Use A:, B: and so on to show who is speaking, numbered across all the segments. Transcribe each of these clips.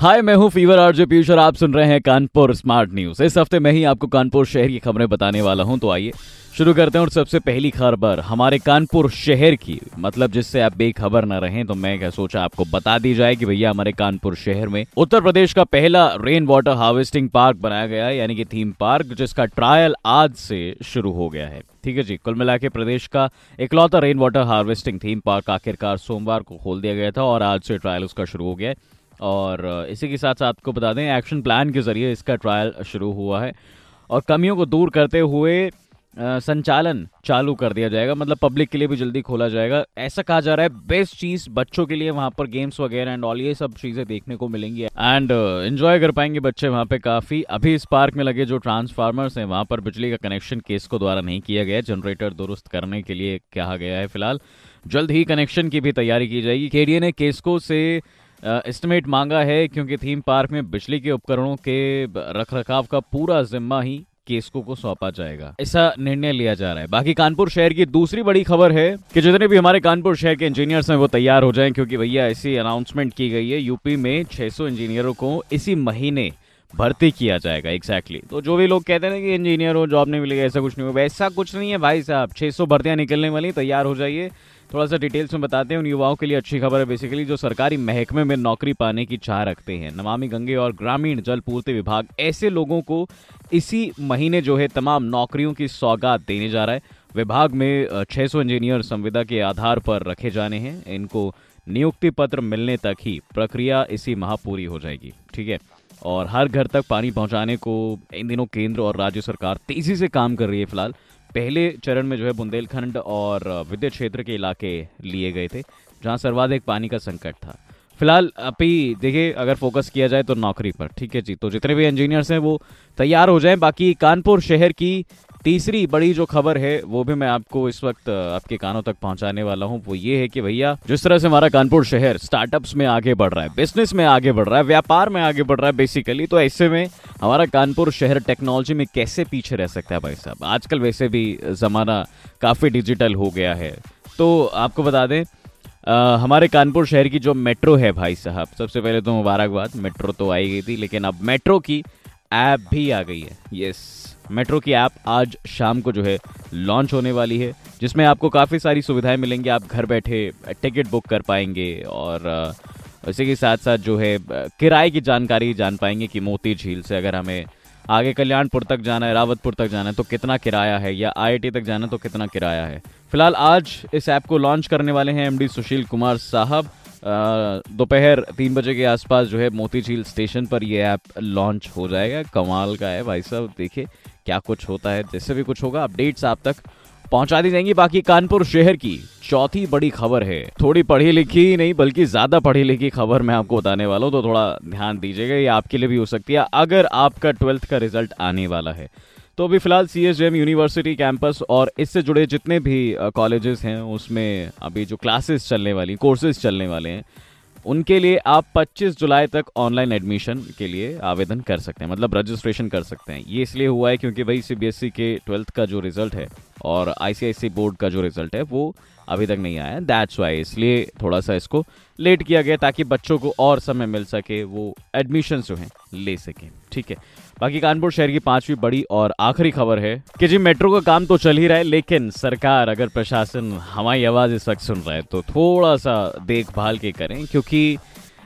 A: हाय मैं हूँ fever RJ Piyush और आप सुन रहे हैं कानपुर स्मार्ट न्यूज़ इस हफ़्ते मैं ही आपको कानपुर शहर की खबरें बताने वाला हूँ तो आइए शुरू करते हैं। और सबसे पहली खबर, हमारे कानपुर शहर की मतलब जिससे आप बेखबर न रहें तो मैं क्या सोचा आपको बता दी जाए कि भैया हमारे कानपुर शहर में उत्तर प्रदेश का पहला रेन वाटर हार्वेस्टिंग पार्क बनाया गया है, यानी कि थीम पार्क जिसका ट्रायल आज से शुरू हो गया है। ठीक है जी, कुल मिला के प्रदेश का इकलौता rain water harvesting theme park आखिरकार सोमवार को खोल दिया गया था और आज से ट्रायल उसका शुरू हो गया है। और इसी के साथ साथ आपको बता दें एक्शन प्लान के ज़रिए इसका ट्रायल शुरू हुआ है। और कमियों को दूर करते हुए संचालन चालू कर दिया जाएगा। मतलब पब्लिक के लिए भी जल्दी खोला जाएगा। ऐसा कहा जा रहा है बेस्ट चीज़ बच्चों के लिए वहाँ पर गेम्स वगैरह एंड ऑल ये सब चीज़ें देखने को मिलेंगी। एंड एंजॉय कर पाएँगे बच्चे वहाँ पे काफ़ी। अभी इस पार्क में लगे जो ट्रांसफार्मर्स हैं, वहाँ पर बिजली का कनेक्शन केसको द्वारा नहीं किया गया। जनरेटर दुरुस्त करने के लिए कहा गया है फ़िलहाल। जल्द ही कनेक्शन की भी तैयारी की जाएगी। केडीए ने केसको से एस्टिमेट मांगा है क्योंकि थीम पार्क में बिजली के उपकरणों के रखरखाव का पूरा जिम्मा ही केसको को सौंपा जाएगा। ऐसा निर्णय लिया जा रहा है। बाकी कानपुर शहर की दूसरी बड़ी खबर है कि जितने भी हमारे कानपुर शहर के इंजीनियर्स हैं वो तैयार हो जाएँ क्योंकि भैया ऐसी अनाउंसमेंट की गई है यूपी में 600 इंजीनियरों को इसी महीने भर्ती किया जाएगा। Exactly exactly. तो जो भी लोग कहते हैं कि इंजीनियर हो जॉब नहीं मिलेगा, ऐसा कुछ नहीं होगा। ऐसा कुछ नहीं है भाई साहब। 600 भर्तियाँ निकलने वाली तैयार हो जाइए। थोड़ा सा डिटेल्स में बताते हैं। उन युवाओं के लिए अच्छी खबर है। बेसिकली जो सरकारी महकमे में नौकरी पाने की चाह रखते हैं। नमामि गंगे और ग्रामीण जल पूर्ति विभाग ऐसे लोगों को इसी महीने जो है तमाम नौकरियों की सौगात देने जा रहा है। विभाग में अ, 600 इंजीनियर संविदा के आधार पर रखे जाने हैं। इनको नियुक्ति पत्र मिलने तक ही प्रक्रिया इसी माह पूरी हो जाएगी। ठीक है? और हर घर तक पानी पहुँचाने को इन दिनों केंद्र और राज्य सरकार तेज़ी से काम कर रही है फ़िलहाल। पहले चरण में जो है बुंदेलखंड और विद्युत क्षेत्र के इलाके लिए गए थे, जहाँ सर्वाधिक पानी का संकट था। फ़िलहाल, अभी देखिए, अगर फोकस किया जाए तो नौकरी पर, ठीक है जी? तो जितने भी इंजीनियर्स हैं, वो तैयार हो जाएँ। बाकी कानपुर शहर की तीसरी बड़ी जो खबर है, वो भी मैं आपको इस वक्त, आपके कानों तक पहुँचाने वाला हूँ। वो ये है कि भैया, जिस तरह से हमारा कानपुर शहर स्टार्टअप्स में आगे बढ़ रहा है बिज़नेस में आगे बढ़ रहा है, व्यापार में आगे बढ़ रहा है बेसिकली तो ऐसे में हमारा कानपुर शहर टेक्नोलॉजी में कैसे पीछे रह सकता है भाई साहब? आजकल वैसे भी जमाना काफ़ी डिजिटल हो गया है। तो आपको बता दें अ, हमारे कानपुर शहर की जो मेट्रो है भाई साहब सबसे पहले तो मुबारकबाद मेट्रो तो आई गई थी लेकिन अब मेट्रो की ऐप भी आ गई है। यस मेट्रो की ऐप आज शाम को जो है लॉन्च होने वाली है जिसमें आपको काफ़ी सारी सुविधाएँ मिलेंगी आप घर बैठे टिकट बुक कर पाएँगे और इसी के साथ साथ जो है किराए की जानकारी जान पाएँगे कि मोती झील से अगर हमें आगे कल्याणपुर तक जाना है, रावतपुर तक जाना है तो कितना किराया है? या आईआईटी तक जाना है तो कितना किराया है? फ़िलहाल आज इस ऐप को लॉन्च करने वाले हैं एमडी सुशील कुमार साहब। दोपहर तीन बजे के आसपास जो है मोती झील स्टेशन पर यह ऐप लॉन्च हो जाएगा। कमाल का है भाई साहब, देखिए क्या कुछ होता है, जैसे भी कुछ होगा अपडेट्स आप तक पहुँचा दी जाएँगी बाकी कानपुर शहर की। चौथी बड़ी खबर है। थोड़ी पढ़ी लिखी ही नहीं, बल्कि ज़्यादा पढ़ी लिखी खबर मैं आपको बताने वाला हूँ तो थोड़ा ध्यान दीजिएगा, ये आपके लिए भी हो सकती है, अगर आपका ट्वेल्थ का रिज़ल्ट आने वाला है। तो अभी फ़िलहाल C S M university campus और इससे जुड़े जितने भी कॉलेजेस हैं, उसमें अभी जो क्लासेस चलने वाली कोर्सेज चलने वाले हैं, उनके लिए आप 25 जुलाई तक ऑनलाइन एडमिशन के लिए आवेदन कर सकते हैं मतलब रजिस्ट्रेशन कर सकते हैं। ये इसलिए हुआ है क्योंकि भाई सीबीएसई के ट्वेल्थ का जो रिज़ल्ट है और आईसीआईसी बोर्ड का जो रिज़ल्ट है, वो अभी तक नहीं आया। दैट्स वाई इसलिए थोड़ा सा इसको लेट किया गया ताकि बच्चों को और समय मिल सके, वो एडमिशन जो हैं, ले सकें। ठीक है। बाकी कानपुर शहर की पांचवी बड़ी और आखिरी खबर है कि जी मेट्रो का काम तो चल ही रहा है, लेकिन सरकार, अगर प्रशासन हमारी आवाज़ इस वक्त सुन रहा है तो थोड़ा सा देखभाल के करें, क्योंकि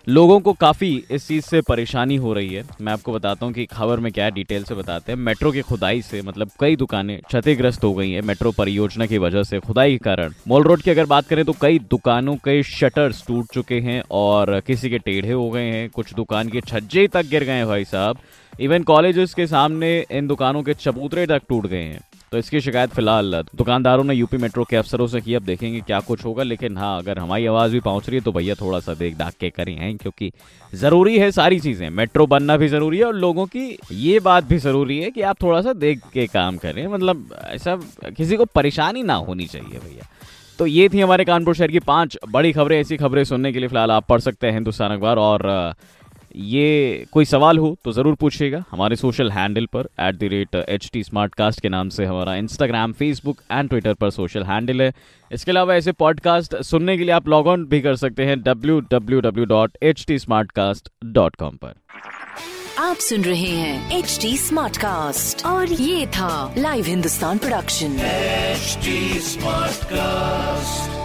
A: लोगों को काफ़ी इस चीज़ से परेशानी हो रही है। मैं आपको बताता हूँ कि खबर में क्या डिटेल से बताते हैं। मेट्रो की खुदाई से मतलब कई दुकानें क्षतिग्रस्त हो गई हैं मेट्रो परियोजना की वजह से खुदाई के कारण। मॉल रोड की अगर बात करें तो कई दुकानों के शटर्स टूट चुके हैं और किसी के टेढ़े हो गए हैं। कुछ दुकान के छज्जे तक गिर गए हैं भाई साहब। इवन कॉलेजेस के सामने इन दुकानों के चबूतरे तक टूट गए हैं। तो इसकी शिकायत फ़िलहाल दुकानदारों ने यूपी मेट्रो के अफसरों से की। अब देखेंगे क्या कुछ होगा, लेकिन हाँ अगर हमारी आवाज़ भी पहुँच रही है तो भैया थोड़ा सा देख दाख के करें हैं, क्योंकि ज़रूरी है सारी चीज़ें। मेट्रो बनना भी ज़रूरी है और लोगों की ये बात भी ज़रूरी है कि आप थोड़ा सा देख के काम करें। मतलब ऐसा किसी को परेशानी ना होनी चाहिए भैया। तो ये थी हमारे कानपुर शहर की पाँच बड़ी खबरें। ऐसी खबरें सुनने के लिए फ़िलहाल आप पढ़ सकते हैं हिंदुस्तान अखबार और ये कोई सवाल हो तो ज़रूर पूछिएगा हमारे सोशल हैंडल पर at the rate H T smart cast के नाम से हमारा इंस्टाग्राम फेसबुक एंड ट्विटर पर सोशल हैंडल है। इसके अलावा ऐसे पॉडकास्ट सुनने के लिए आप लॉग ऑन भी कर सकते हैं W W W dot H T smart cast dot com पर।
B: आप सुन रहे हैं एच टी स्मार्ट कास्ट और ये था live Hindustan production
C: HD Smartcast.